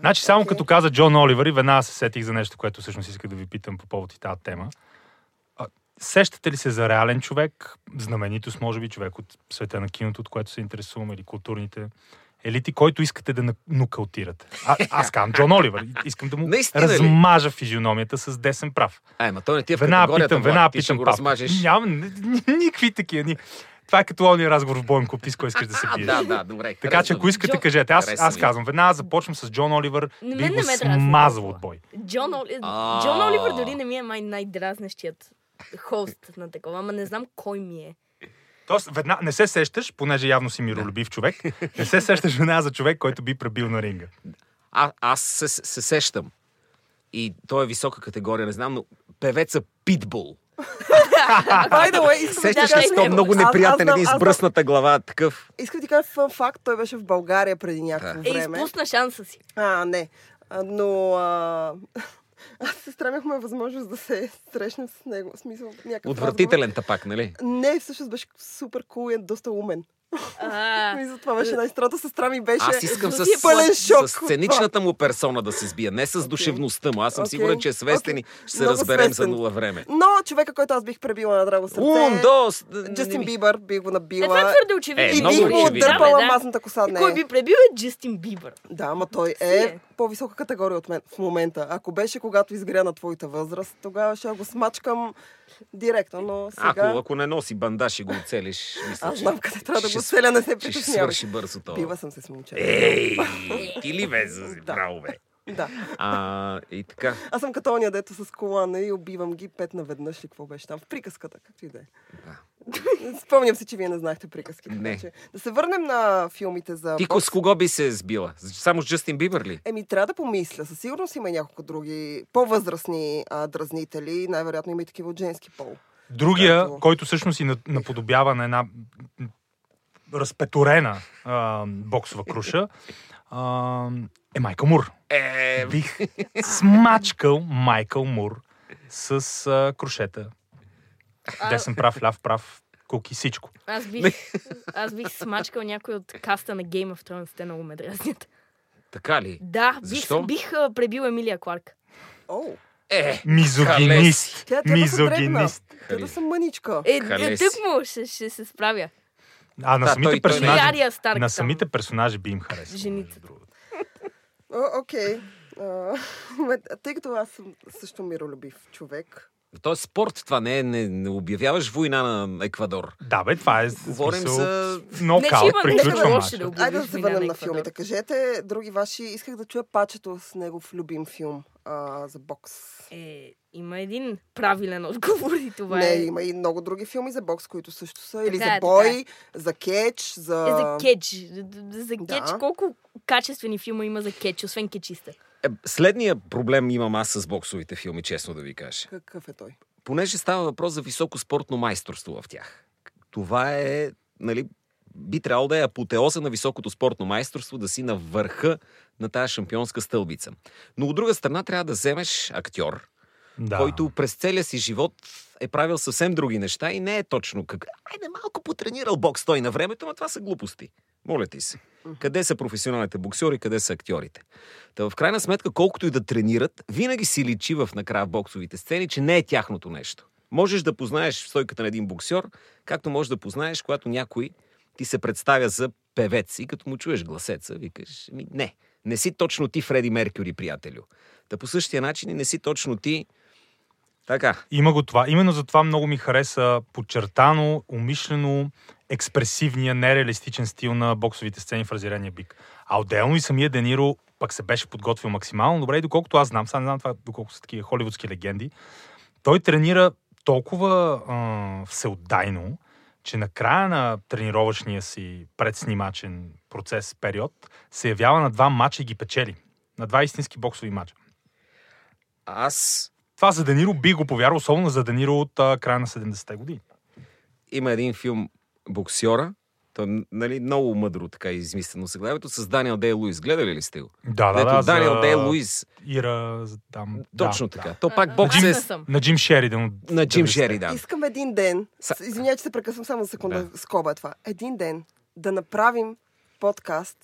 S4: Значи, само
S1: Окей.
S4: като каза Джон Оливър и веднага се сетих за нещо, което всъщност исках да ви питам по повод и тази тема. Сещате ли се за реален човек, знаменитост, може би, човек от света на киното, от което се интересуваме, или културните елити, който искате да нокаутирате? А, аз казвам Джон Оливър. Искам да му
S3: Наистина ли?
S4: размажа физиономията с десен прав.
S3: Ай, ма той не ти е в категорията,
S4: питам,
S3: ще
S4: питам
S3: го
S4: папа.
S3: размажеш.
S4: Няма ни- ни- никакви такива. Ни... Това е като ония разговор в Боен клуб, ти с кой искаш да се
S3: А,
S4: биеш.
S3: да, да, добре.
S4: Така че ако искате,
S2: Джо-
S4: кажете. Аз, аз казвам, веднага започвам с Джон Оливър,
S2: Не,
S4: би го смазал от бой.
S2: Джон, Оли... Джон Оливър дори не ми е май най-дразнещият хост на такова, ама не знам кой ми е.
S4: Тоест, веднага не се сещаш, понеже явно си миролюбив човек, не се сещаш веднага за човек, който би пребил на ринга.
S3: А, аз се, се сещам. И той е висока категория, не знам, но певеца Питбул.
S1: By the way, искам да
S3: Сещаш ли то много неприятен, един с бръсната глава, такъв.
S1: Искам да ти кажа фън факт, той беше в България преди някакво
S2: Е,
S1: време.
S2: изпусна шанса си.
S1: А, не. А, но а, Аз се стремяхме възможност да се срещнем с него. В смисъл, някакъв
S3: Отвратителен тапак, нали?
S1: разговор. Не, всъщност беше супер кул и е доста умен. И затова беше най-страта сестра ми беше
S3: Аз искам с,
S1: пълен шок.
S3: с сценичната му персона да се сбия, не с душевността му. Аз съм
S1: Окей.
S3: сигурен, че е свестен и ще се
S1: Много
S3: разберем за
S1: свестен.
S3: нула време.
S1: Но човека, който аз бих пребила на драго сърце,
S3: Ун, дос!
S1: Джастин Бибър, бих го
S2: е, това е
S1: набила.
S2: твърде очевидно.
S3: Е,
S1: и бих му отдърпала
S2: Да, бе,
S1: мазната коса.
S2: Кой би пребил е Джастин Бибър.
S1: Да, ама той е
S2: е.
S1: По-висока категория от мен в момента. Ако беше когато изгря на твоята възраст, тогава ще го смачкам директно, но сега...
S3: Ако, ако не носи бандаж и го оцелиш, мисля,
S1: Аз знам къде трябва да го
S3: с-
S1: целя, не се
S3: ще, ще
S1: притеснявай.
S3: свърши бързо това.
S1: Била съм се с момчета.
S3: Ей, ти ли бе, за
S1: Да.
S3: право бе?
S1: Да.
S3: А, и така.
S1: Аз съм като ония, дето с колана и убивам ги пет наведнъж ли какво беше там. В приказката, както и да е.
S3: Да.
S1: Спомням се, че вие не знаехте приказки.
S3: Не.
S1: така че Да се върнем на филмите за
S3: Ти с кого би се сбила? Само с Джастин Бибър ли?
S1: Еми, трябва да помисля. Със сигурност има и няколко други по-възрастни а, дразнители. Най-вероятно има и такива от женски пол.
S4: Другия,
S1: Както-
S4: който всъщност и на- наподобява на една разпеторена а, боксова круша, а, е Майкъл Мур.
S3: Е,
S4: Бих смачкал Майкъл Мур с а, крушета.
S2: А,
S4: Десен прав, ляв прав, куки, всичко.
S2: Аз бих, аз бих смачкал някой от каста на Game of Thrones. Те много ме дразнят.
S3: така ли?
S2: Да, бих,
S3: Защо?
S2: бих а, пребил Емилия Кларк.
S1: О,
S3: Е,
S4: Мизогинист.
S1: тя.
S4: Мизогинист.
S1: Тя да съм мъничка.
S2: Е, е тък му ще, ще се справя.
S4: А на
S3: Да,
S4: самите
S3: той- той е.
S4: Персонажи,
S2: Ария Старк.
S4: на самите персонажи би им харесало.
S2: Жените.
S1: Окей. А, ме- Тъй като аз съм също миролюбив човек.
S3: То е спорт, това не е, не, не обявяваш война на Еквадор.
S4: Да, бе, това е
S3: Говорим
S4: смисъл,
S3: за-
S2: Не,
S4: нокаут,
S2: има нещо
S4: приключва
S2: лошо
S4: мача.
S2: да обявиш
S1: Айде да се върнем на филмите. Кажете други ваши. Исках да чуя пачето с негов любим филм а, за бокс.
S2: Е, има един правилен отговор и това
S1: Не,
S2: е...
S1: има и много други филми за бокс, които също са. Или
S2: Така
S1: за
S2: е,
S1: бой, за кетч, за...
S2: Е, за кетч. За кетч.
S1: Да.
S2: Колко качествени филма има за кетч, освен кетчиста?
S3: Е, следния проблем имам аз с боксовите филми, честно да ви кажа.
S1: Какъв е той?
S3: Понеже става въпрос за високо спортно майсторство в тях. Това е, нали, би трябвало да е апотеоза на високото спортно майсторство, да си на върха на тази шампионска стълбица. Но от друга страна трябва да вземеш актьор,
S4: Да.
S3: който през целия си живот е правил съвсем други неща и не е точно как... Айде малко потренирал бокс той на времето, но това са глупости. Моля ти се. Къде са професионалните боксери, къде са актьорите? Та в крайна сметка, колкото и да тренират, винаги си личи в накрая в боксовите сцени, че не е тяхното нещо. Можеш да познаеш стойката на един боксер, както можеш да познаеш, когато някой ти се представя за певец и като му чуеш гласеца, викаш, ми, не, не си точно ти Фреди Меркюри, приятелю. Та по същия начин и не си точно ти така.
S4: Има го това. Именно за това много ми хареса подчертано, умишлено, експресивния, нереалистичен стил на боксовите сцени в Разярения бик. А отделно и самия Дениро пък се беше подготвил максимално добре и доколкото аз знам, сега не знам това доколко са такива холивудски легенди, той тренира толкова а, всеотдайно, че на края на тренировъчния си предснимачен процес, период, се явява на два мача и ги печели. На два истински боксови мача.
S3: Аз
S4: Това за Дениро би го повярвал, особено за Дениро от а, края на 70-те години.
S3: има един филм Боксьора. То, нали, много мъдро така измислено заглавието с Даниел Дей Луис. Гледали ли сте го?
S4: Да, да,
S3: Дето
S4: да.
S3: Даниел
S4: за
S3: Дей Луис.
S4: Ира, за там.
S3: Точно
S4: да,
S3: така.
S4: Да.
S3: То пак бокс е.
S4: На Джим Шеридан.
S3: на Джим
S4: 90-те.
S3: Шеридан.
S1: Искам един ден, извинявай, че се прекъсвам само за секунда,
S3: Да.
S1: скоба е това. Един ден да направим подкаст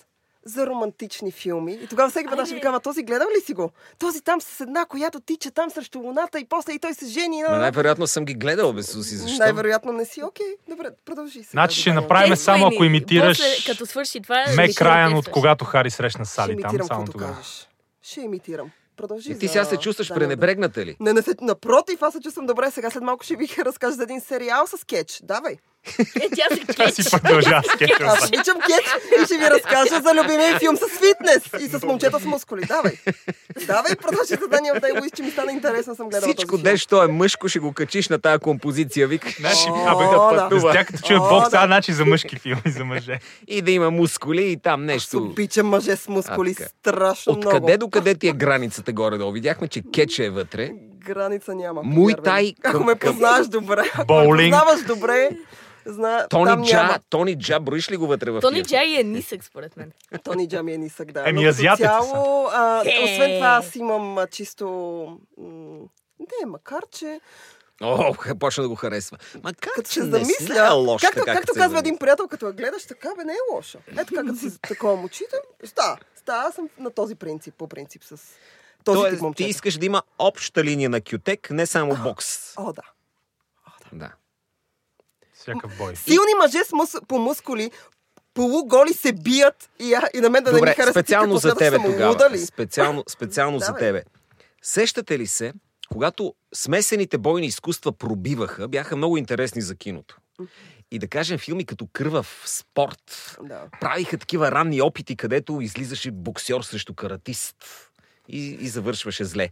S1: за романтични филми. И тогава всеки веднъж ще ви казва, този гледал ли си го? Този там с една, която тича там срещу луната и после и той се жени.
S3: Ма най-вероятно съм ги гледал, бе, Суси. Защо?
S1: Най-вероятно не си. Окей, добре, продължи сега.
S4: Значи ще направим
S2: Действа
S4: само ако имитираш
S2: После, като свърши това...
S4: Мек Райан от когато Хари срещна Сали там, само тогава.
S1: кажеш. Ще имитирам. Продължи
S3: И ти
S1: за
S3: сега се чувстваш
S1: Дей.
S3: пренебрегната ли?
S1: Не, не се, напротив, аз се чувствам добре. Сега след малко ще ви разкажа за един сериал с кетч. Давай.
S2: Е, тя се
S4: Тя си продължава.
S1: Аз обичам кетч и ще ви разкажа за любимия ми филм с фитнес и с момчета с мускули. Давай. Давай, продължи за Даниел Дей Луис, че ми стана интересно, съм гледала
S3: Всичко дещо е мъжко, ще го качиш на тази композиция, вик.
S4: Значи, абе,
S1: да.
S4: да. Тя като чуе бокс, това значи за мъжки филми, за мъже.
S3: И да има мускули и там
S1: Аз
S3: нещо.
S1: обичам мъже с мускули
S3: А,
S1: страшно много.
S3: Откъде до къде ти е границата горе-долу? Видяхме, че кетча е вътре.
S1: Граница няма.
S3: Муй тай
S1: Ако ме познаваш добре, ако ме познаваш добре, Зна,
S3: Тони Джа,
S1: няма.
S3: Тони Джа, броиш ли го вътре в
S2: Тони
S3: филми?
S2: Джай е нисък, според мен.
S1: Тони Джа ми е нисък, да.
S4: Еми, азиатите
S1: цяло, а,
S2: Е.
S1: освен това, аз имам а, чисто... м, Не, макар че...
S3: О, почна да го харесва. Макар,
S1: Като
S3: че
S1: се
S3: не
S1: замисля,
S3: се е лош,
S1: както,
S3: така,
S1: както казва един приятел, като я гледаш, така бе, не е лошо. Ето така, като си такова очите, става. Става, аз съм на този принцип, по принцип, с този
S3: Тоест,
S1: тип
S3: ти
S1: момчета.
S3: искаш да има обща линия на кютек, не само бокс.
S1: О, да.
S3: Да.
S4: Всякакъв бой.
S1: Силни мъже с мус... по мускули, полуголи се бият и, а, и на мен да не ми
S3: Добре,
S1: харесва.
S3: специално за тебе тогава. Специално, специално за тебе. Сещате ли се, когато смесените бойни изкуства пробиваха, бяха много интересни за киното. И да кажем, филми като Кръвав спорт
S1: Да.
S3: правиха такива ранни опити, където излизаше боксер срещу каратист и, и завършваше зле.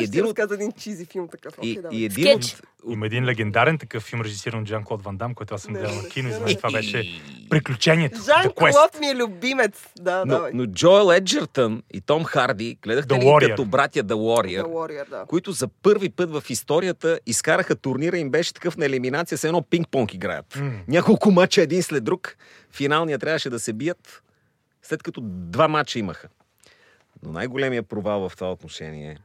S3: И един от,
S1: един чизи филм такъв.
S3: и, и един от,
S4: Има един легендарен такъв филм, режисиран от Жан Клод Ван Дам, който аз съм гледал на кино и за мен това беше приключението.
S1: Жан
S4: The Quest.
S1: Клод ми е любимец. Да,
S3: Но,
S1: давай.
S3: но Джоел Еджертън и Том Харди, гледахте
S4: The
S3: ли
S4: Warrior.
S3: като братя The Warrior,
S1: The Warrior, да.
S3: които за първи път в историята изкараха турнира, им беше такъв на елиминация, с едно пинг-понг играят.
S4: М.
S3: Няколко мача един след друг. Финалния трябваше да се бият, след като два мача имаха. Но най-големия провал в това отношение
S1: Е.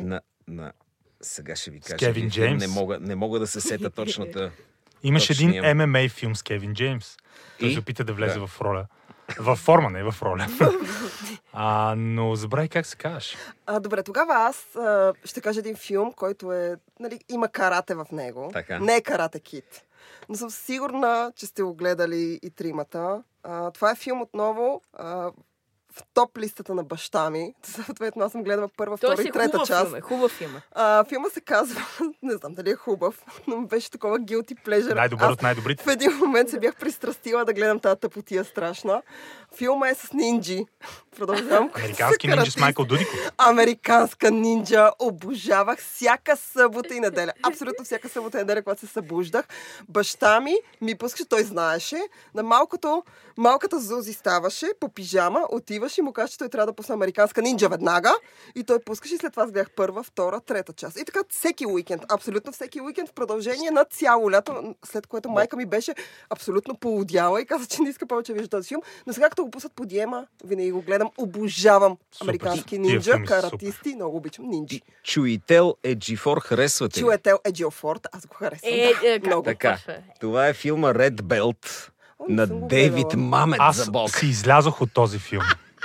S3: на, на сега ще ви кажа.
S4: Кевин
S3: един филм,
S4: Джеймс.
S3: Не мога, не мога да се сета точната.
S4: Имаше един. ММА филм с Кевин Джеймс. Той
S3: И?
S4: се опита да влезе
S3: Да.
S4: в роля. В форма, не в роля. а, но забравяй как се казваш.
S1: А, добре, тогава аз а, ще кажа един филм, който е, нали, има карате в него.
S3: Така.
S1: Не е карате кит. Но съм сигурна, че сте го гледали и тримата. А, това е филм отново а, в топ листата на баща ми. Съответно, аз съм гледала първа,
S2: Той
S1: втора
S2: си
S1: и трета
S2: хубав
S1: част.
S2: филм, е, хубав филм. е.
S1: А, филма се казва, не знам дали е хубав, но беше такова guilty pleasure.
S4: Най-добър
S1: Аз
S4: от най-добрите.
S1: в един момент се бях пристрастила да гледам тази тъпотия страшна. Филма е с нинджи. Продължавам.
S4: Американски нинджа с. Майкъл Дудиков.
S1: Американска нинджа. Обожавах всяка събота и неделя. Абсолютно всяка събота и неделя, когато се събуждах. Баща ми ми пускаше, той знаеше, на малкото, малката Зузи ставаше по пижама, отиваше и му казваше, че той трябва да пусне американска нинджа веднага. И той пускаше и след това гледах първа, втора, трета част. И така всеки уикенд, абсолютно всеки уикенд в продължение на цяло лято, след което майка ми беше абсолютно полудяла и каза, че не иска повече да вижда този филм. Но сега като го пуснат по диема, винаги го гледам. Обожавам
S4: Супер.
S1: американски
S4: Тия
S1: нинджа, каратисти, много обичам нинджи.
S3: Чуител Еджифор харесвате?
S1: Чуетел е Джилфорд, аз го харесвам.
S2: Е,
S1: да,
S2: е,
S1: много.
S3: Така.
S2: е?
S3: Това е филма Red Belt на Дейвид. Мамет
S4: Аз
S3: за Бог.
S4: си излязох от този филм.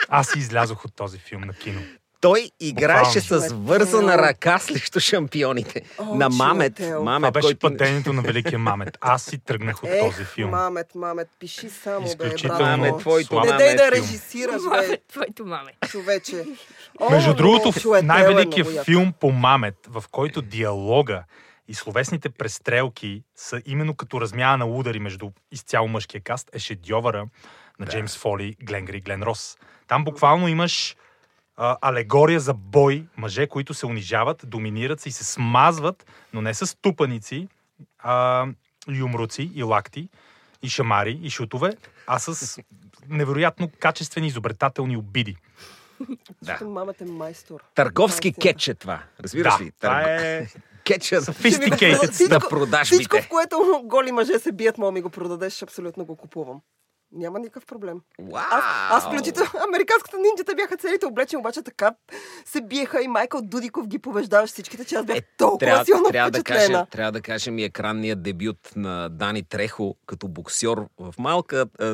S4: Аз си излязох от този филм на кино.
S3: Той играеше
S4: Буквално.
S3: с вързана ръка срещу шампионите.
S1: О,
S3: на Мамет.
S1: Чуетел.
S4: Това
S3: Мамет,
S4: беше
S3: който...
S4: падението на Великия Мамет. Аз си тръгнах от този
S1: Ех,
S4: филм.
S1: мамет, мамет, пиши само, бе,
S4: Изключително
S1: браво.
S3: Мамет, твоето.
S1: Не дай
S3: е
S1: да
S3: филм.
S1: режисираш, бе,
S2: Маме, твоето маме.
S1: човече. О,
S4: Между другото,
S1: е
S4: най-великият филм по Мамет, в който диалога и словесните престрелки са именно като размяна на удари между изцяло мъжкия каст, е шедьовъра на
S3: Да.
S4: Джеймс Фоли, Глен Гри, Глен Рос. Там буквално имаш а, алегория за бой, мъже, които се унижават, доминират се и се смазват, но не с тупаници, а, юмруци и лакти, и шамари, и шутове, а с невероятно качествени изобретателни обиди.
S3: Да.
S1: Мамет е майстор.
S3: Търговски
S1: Наистина.
S3: кетч е това. Разбираш
S4: да,
S3: ли?
S4: това
S3: Търго-
S4: е
S3: Кетчът
S4: sophisticated
S1: Всичко-
S3: на продажбите.
S1: Всичко, в което голи мъже се бият, мога ми го продадеш, абсолютно го купувам. Няма никакъв проблем.
S3: Вау!
S1: Аз, аз включително американската нинджата бяха целите облечени, обаче така се биеха и Майкъл Дудиков ги побеждаваше всичките, че аз бях толкова
S3: трябва,
S1: силно
S3: трябва, да кажем, трябва да кажем и екранният дебют на Дани Трехо като боксер в малка е,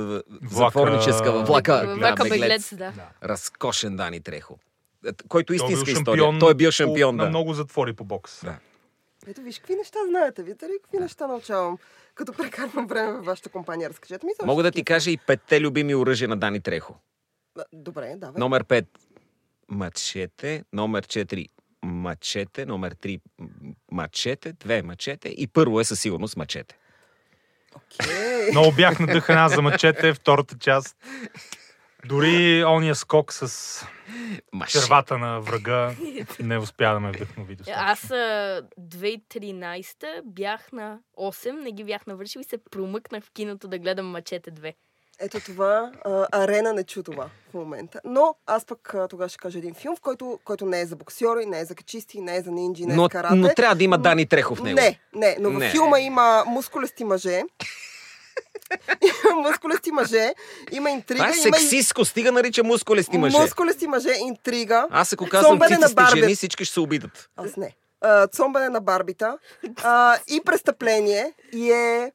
S3: затворническа във влака.
S2: Влака
S3: да,
S2: беглец, да.
S3: Разкошен Дани Трехо. Е, Който е
S4: е
S3: истинска
S4: шампион
S3: история. Той е бил
S4: по-
S3: шампион,
S4: на
S3: да.
S4: много затвори по бокс.
S3: Да.
S1: Ето виж, какви неща знаете. Видите ли, какви неща научавам, като прекарвам време във вашата компания. Разкажете ми за
S3: Мога да ти кажа и петте любими оръжия на Дани Трехо.
S1: Добре, давай.
S3: Номер 5 мачете, номер 4 мачете, номер 3 мачете, 2 мачете и първо е със сигурност мачете.
S1: Окей.
S4: Много бях надъхан аз за мъчете, втората част. Дори ония скок с
S3: Маше.
S4: червата на врага не успя да ме вдъхнови достатъчно.
S2: Аз а, 2013 бях на 8, не ги бях навършил и се промъкнах в киното да гледам Мачете 2.
S1: Ето това. А, арена не чу това в момента. Но аз пък тогава ще кажа един филм, в който, който не е за боксьори, не е за качисти, не е за нинджи, не е
S3: Но,
S1: за карате.
S3: но трябва да има Дани Трехов в него.
S1: Не, не, но в
S3: Не.
S1: филма има мускулести мъже. Има мускулести мъже, има интрига,
S3: Това е
S1: има
S3: сексистко, стига нарича мускулести мъже.
S1: мускулести мъже, интрига.
S3: Аз ако казвам цицисти жени, всички ще се обидат.
S1: Аз не. А, цомбане на барбита. А, и престъпление. И е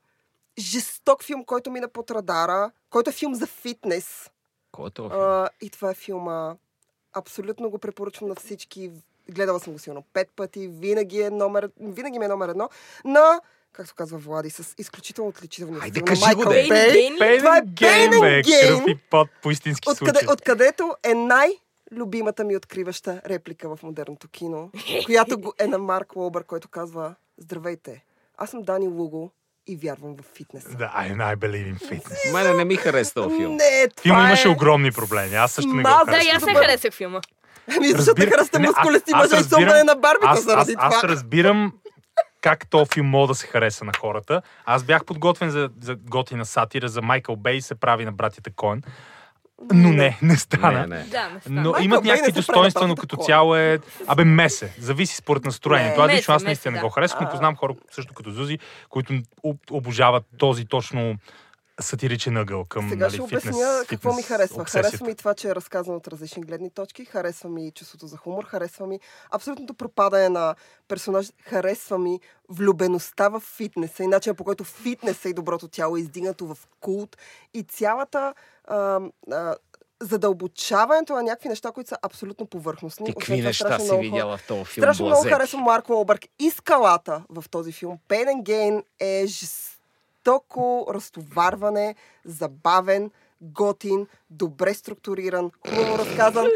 S1: жесток филм, който мина под радара, който е филм за фитнес.
S3: Кой е това? филм?
S1: А, и това е филма. Абсолютно го препоръчвам на всички. Гледала съм го сигурно пет пъти. Винаги е номер, винаги ми е номер едно. На, както казва Влади, с изключително отличителния
S3: Хайде,
S1: филм
S3: кажи го,
S1: Майкъл
S3: де.
S1: Бей.
S2: Пейн Гейн?
S1: Това е
S4: Гейм,
S1: Pain
S4: бе,
S1: and Gain.
S4: кръв и пот по истински
S1: Откъде,
S4: случай.
S1: откъдето е най-любимата ми откриваща реплика в модерното кино, която го е на Марк Лобър, който казва Здравейте, аз съм Дани Луго и вярвам в фитнеса.
S4: Да, I, I believe in fitness.
S3: Мене не ми хареса този филм.
S1: Не, това
S4: Филм
S1: е...
S4: имаше огромни проблеми. Аз също не го.
S2: Да,
S4: харесвам.
S2: и аз не харесах филма.
S1: Ами, защото
S4: Не, аз-
S1: мускулести
S4: аз
S1: мъже и сомбане на барбита
S4: аз, аз,
S1: заради
S4: аз
S1: това.
S4: разбирам как то филм мога да се хареса на хората. Аз бях подготвен за, за готина сатира за Майкъл Бей се прави на братята Коен. Но не, не стана.
S3: Не, не.
S2: Да, не стана.
S4: Но
S1: Майкъл
S4: имат
S1: Бей
S4: някакви
S1: не
S4: достоинства, но като цяло е... Абе, месе. Зависи според настроението.
S1: Не.
S4: Аз лично аз наистина не
S2: месе,
S4: го харесвам.
S1: да.
S4: Познавам хора също като Зузи, които об- обожават този точно сатиричен ъгъл към
S1: Сега
S4: нали,
S1: ще
S4: фитнес,
S1: обясня какво ми
S4: фитнес
S1: харесва.
S4: обсесията.
S1: Харесва ми това, че е разказано от различни гледни точки. Харесва ми чувството за хумор. Харесва ми абсолютното пропадане на персонаж. Харесва ми влюбеността в фитнеса и начинът по който фитнеса и доброто тяло е издигнато в култ. И цялата а, а, задълбочаването на някакви неща, които са абсолютно повърхностни.
S3: Какви неща си
S1: много
S3: видяла в този филм,
S1: Страшно много
S3: Блазет?
S1: харесвам Марк Уолбърг. И скалата в този филм. Pain and Gain е жестоко разтоварване, забавен, готин, добре структуриран, хубаво разказан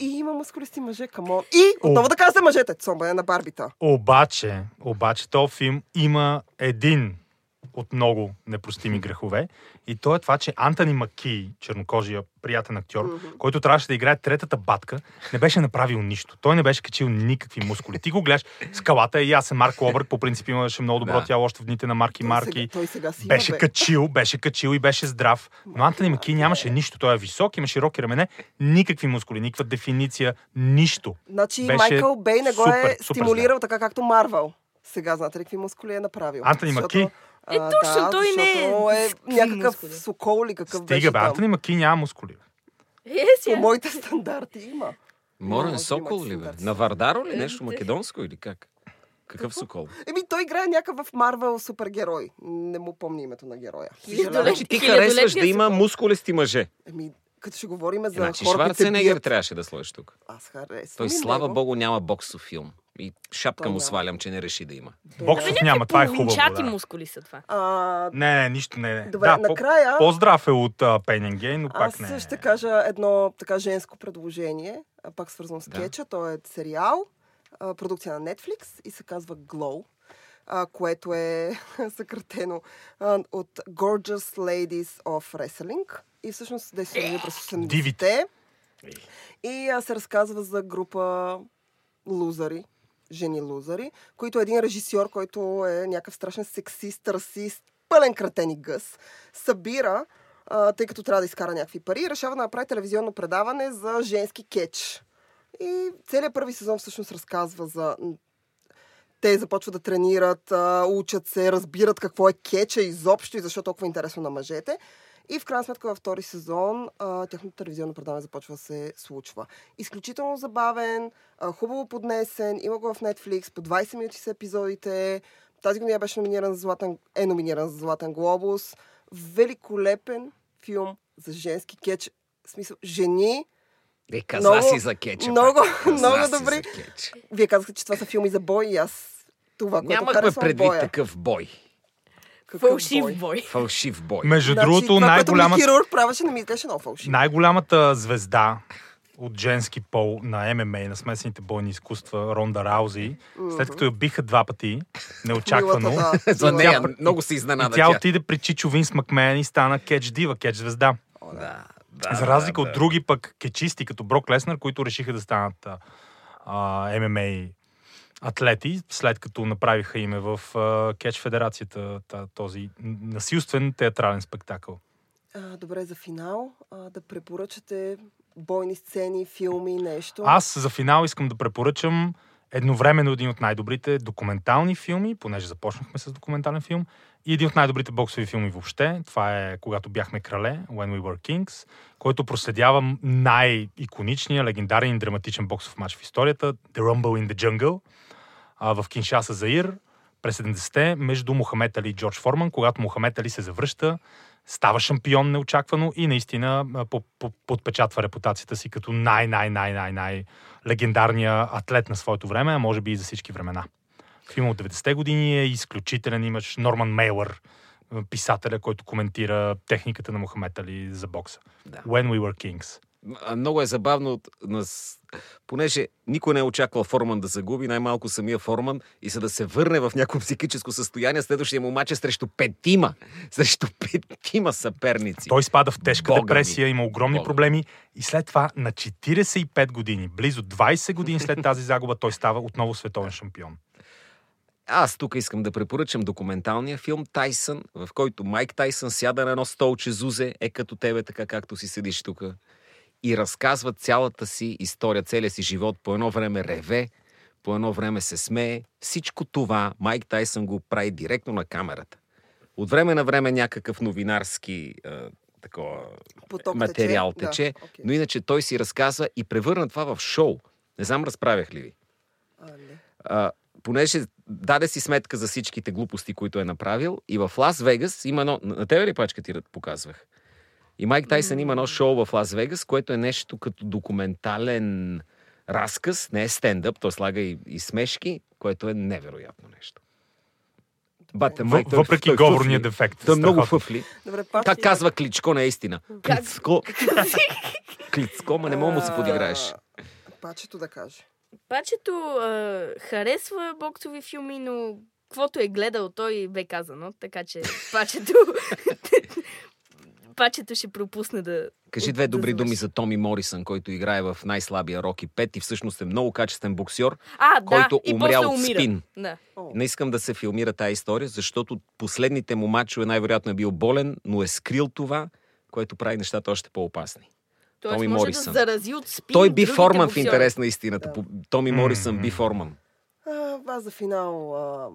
S1: и има мускулисти мъже, камон. И отново да кажа за мъжете, цомбане на барбита.
S4: Обаче, обаче, този филм има един от много непростими грехове. И то е това, че Антони Маки, чернокожия приятен актьор, който трябваше да играе третата батка, не беше направил нищо. Той не беше качил никакви мускули. Ти го гледаш, скалата е ясен. Марк Лобърг по принцип имаше много добро
S3: Да.
S4: тяло още в дните на Марки Марки.
S1: той сега си
S4: Беше
S1: бе.
S4: качил, беше качил и беше здрав. Но Антони Маки нямаше нищо. Той е висок, има широки рамене, никакви мускули, никаква дефиниция, нищо.
S1: Значи
S4: беше
S1: Майкъл Бей не го е
S4: супер
S1: стимулирал така, както Марвел. Сега знаете ли какви мускули е направил?
S4: Антони
S1: Защото-
S4: Маки?
S1: А,
S2: Е, точно,
S1: да,
S2: той не е
S1: е някакъв
S2: мускули.
S1: сокол или какъв беше
S4: Стига, бе,
S1: там.
S4: Антони Маки няма мускули. бе.
S2: Е,
S1: По моите стандарти има.
S3: Морен Сокол ли бе? На Вардаро ли
S2: Е,
S3: нещо? Македонско или как? Какъв? Сокол?
S1: Еми, той играе някакъв Марвел супергерой. Не му помня името на героя.
S3: Значи ти харесваш да има мускулести мъже.
S1: Еми, като ще говорим за
S3: Значи
S1: хора,
S3: Шварценегер
S1: бият,
S3: трябваше да сложиш тук.
S1: аз харесвам
S3: Той, слава
S1: него.
S3: богу, няма боксов филм. И шапка
S1: Той
S3: му
S1: няма.
S3: свалям, че не реши да има.
S4: Боксов
S1: няма.
S4: няма, това е хубаво.
S2: Половинчати
S4: Да.
S2: мускули са това.
S1: А,
S4: Не, не, нищо не. не.
S1: Добре,
S4: да,
S1: накрая-
S4: По, по-здрав е от uh, Gain, но
S1: аз
S4: пак не.
S1: ще кажа едно така женско предложение, пак свързано с
S3: Да.
S1: кетча. Той е сериал, а, продукция на Netflix и се казва Glow, а, което е съкратено а, от Gorgeous Ladies of Wrestling. И всъщност действие през 80-те. И а, се разказва за група лузари, жени лузари, които е един режисьор, който е някакъв страшен сексист, расист, пълен кратен и гъс, събира, а, тъй като трябва да изкара някакви пари, и решава да направи телевизионно предаване за женски кетч. И целият първи сезон всъщност разказва за те започват да тренират, учат се, разбират какво е кетча изобщо и защо толкова интересно на мъжете. И в крайна сметка във втори сезон а, тяхното телевизионно предаване започва да се случва. Изключително забавен, а, хубаво поднесен, има го в Netflix, по 20 минути са епизодите. Тази година беше номиниран за Златен, е номиниран за Златен глобус. Великолепен филм за женски кетч. В смисъл, жени.
S3: Е, каза
S1: Много-
S3: си за кетча.
S1: много-.
S3: Каза
S1: много добри. Вие казахте, че това са филми за бой и аз това, което
S3: Нямахме предвид
S1: боя.
S3: такъв бой.
S1: Какъв
S2: Фалшив
S1: бой?
S2: бой.
S3: Фалшив бой.
S4: Между
S1: Значи,
S4: другото,
S1: това,
S4: най-голямата,
S1: което хирург правеше, не ми изглеждаше много фалшив.
S4: най-голямата звезда от женски пол на ММА, на смесените бойни изкуства, Ронда Раузи, след като я биха два пъти, неочаквано,
S1: Милата, да.
S3: За нея много се
S4: и
S3: изненада
S4: тя
S3: тя.
S4: отиде при Чичо Винс Макмен и стана кетч дива, кетч звезда.
S3: Да, да,
S4: За разлика
S3: да,
S4: от други пък кечисти, като Брок Леснер, които решиха да станат а, ММА атлети, след като направиха име в Кетч Федерацията та- този насилствен театрален спектакъл.
S1: А, добре, за финал а, да препоръчате бойни сцени, филми, нещо.
S4: Аз за финал искам да препоръчам едновременно един от най-добрите документални филми, понеже започнахме с документален филм, и един от най-добрите боксови филми въобще. Това е Когато бяхме крале, When We Were Kings, който проследява най-иконичния, легендарен и драматичен боксов матч в историята, The Rumble in the Jungle, а, в Киншаса, Заир, през 70-те, между Мохамед Али и Джордж Форман, когато Мохамед Али се завръща, става шампион неочаквано и наистина подпечатва репутацията си като най-най-най-най-най легендарния атлет на своето време, а може би и за всички времена. Филм от 90-те години е изключителен. Имаш Норман Мейлър, писателя, който коментира техниката на Мохамед Али за бокса.
S3: Да.
S4: When We Were Kings.
S3: Много е забавно, на понеже никой не е очаквал Форман да загуби, най-малко самия Форман и за да се върне в някакво психическо състояние, следващия му матч е срещу петима, срещу петима съперници.
S4: Той спада в тежка
S3: Бога
S4: депресия, има огромни
S3: Бога.
S4: проблеми и след това на 45 години, близо 20 години след тази загуба, той става отново световен шампион.
S3: Аз тук искам да препоръчам документалния филм Тайсън, в който Майк Тайсън сяда на едно столче Зузе, е като тебе, така както си седиш тук, и разказва цялата си история, целия си живот. По едно време реве, по едно време се смее. Всичко това Майк Тайсън го прави директно на камерата. От време на време някакъв новинарски а, такова
S1: Поток
S3: материал
S1: тече.
S3: тече,
S1: Да, окей.
S3: но иначе той си разказва и превърна това в шоу. Не знам, разправях ли ви.
S1: А,
S3: понеже даде си сметка за всичките глупости, които е направил. И в Лас Вегас има едно... На тебе ли пачка ти показвах? И Майк Тайсън има едно шоу в Лас Вегас, което е нещо като документален разказ, не е стендъп, то слага и, и смешки, което е невероятно нещо. Бате,
S4: В,
S3: Майк, той-
S4: въпреки
S3: той
S4: говорния
S3: фъфли.
S4: дефект.
S3: Той е много фъфли.
S1: Добре, пак
S3: казва Кличко наистина? Клицко. Клицко, ма не мога му се подиграеш.
S1: Пачето да каже.
S2: Пачето а, харесва боксови филми, но каквото е гледал, той бе казано, така че пачето... пачето ще пропусне да...
S3: Кажи две
S2: да
S3: добри думи
S2: завърши.
S3: за Томи Морисън, който играе в най-слабия Роки 5 и всъщност е много качествен боксьор,
S2: А, да,
S3: който
S2: и
S3: умря от
S2: умира.
S3: спин.
S2: Да.
S3: Не искам да се филмира тази история, защото последните му мачове най-вероятно е бил болен, но е скрил това, което прави нещата още по-опасни.
S2: Тоест
S3: Томи
S2: може
S3: Морисън.
S2: да зарази от спин
S3: Той би форман в интерес на истината.
S1: Да.
S3: Томи Морисън би форман.
S1: А, аз за финал а,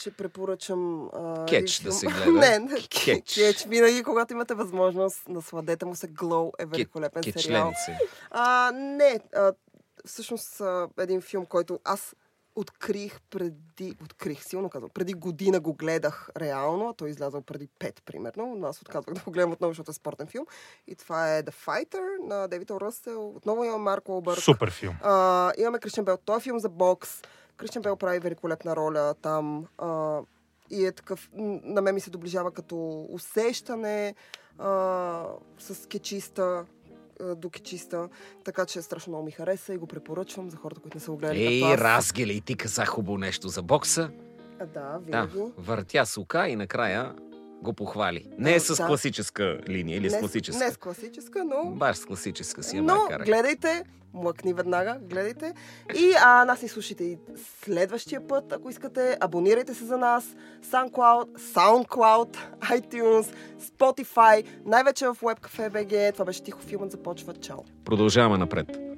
S1: ще препоръчам... А,
S3: Кетч да се гледа.
S1: не, не,
S3: Кетч.
S1: кетч. Винаги, когато имате възможност, насладете му се. Glow е великолепен
S3: Кетчлени
S1: сериал.
S3: се.
S1: А, не, а, всъщност а, един филм, който аз открих преди, открих, силно казвам, преди година го гледах реално, а той е излязъл преди пет, примерно, но аз отказвах да го гледам отново, защото е спортен филм. И това е The Fighter на Дейвид О. Ръсел. Отново има Марк Уолбърг.
S4: Супер филм.
S1: А, имаме Кристиан Бел. Той е филм за бокс. Кристиан Бел прави великолепна роля там. А, и е такъв, на мен ми се доближава като усещане а, с кечиста до кечиста. Така че страшно много ми хареса и го препоръчвам за хората, които не са го гледали.
S3: Ей, разгеле, и ти каза хубаво нещо за бокса.
S1: А, да,
S3: Да,
S1: винаги.
S3: въртя сука и накрая го похвали. Не е с
S1: да.
S3: класическа линия или с
S1: не,
S3: класическа.
S1: не с класическа, но...
S3: Баш с класическа си я
S1: Но
S3: макара.
S1: гледайте, млъкни веднага, гледайте. И а, нас ни слушайте и следващия път, ако искате. Абонирайте се за нас. SoundCloud, SoundCloud, iTunes, Spotify, най-вече в WebCafe BG. Това беше Тихо филмът започва. Чао!
S3: Продължаваме напред.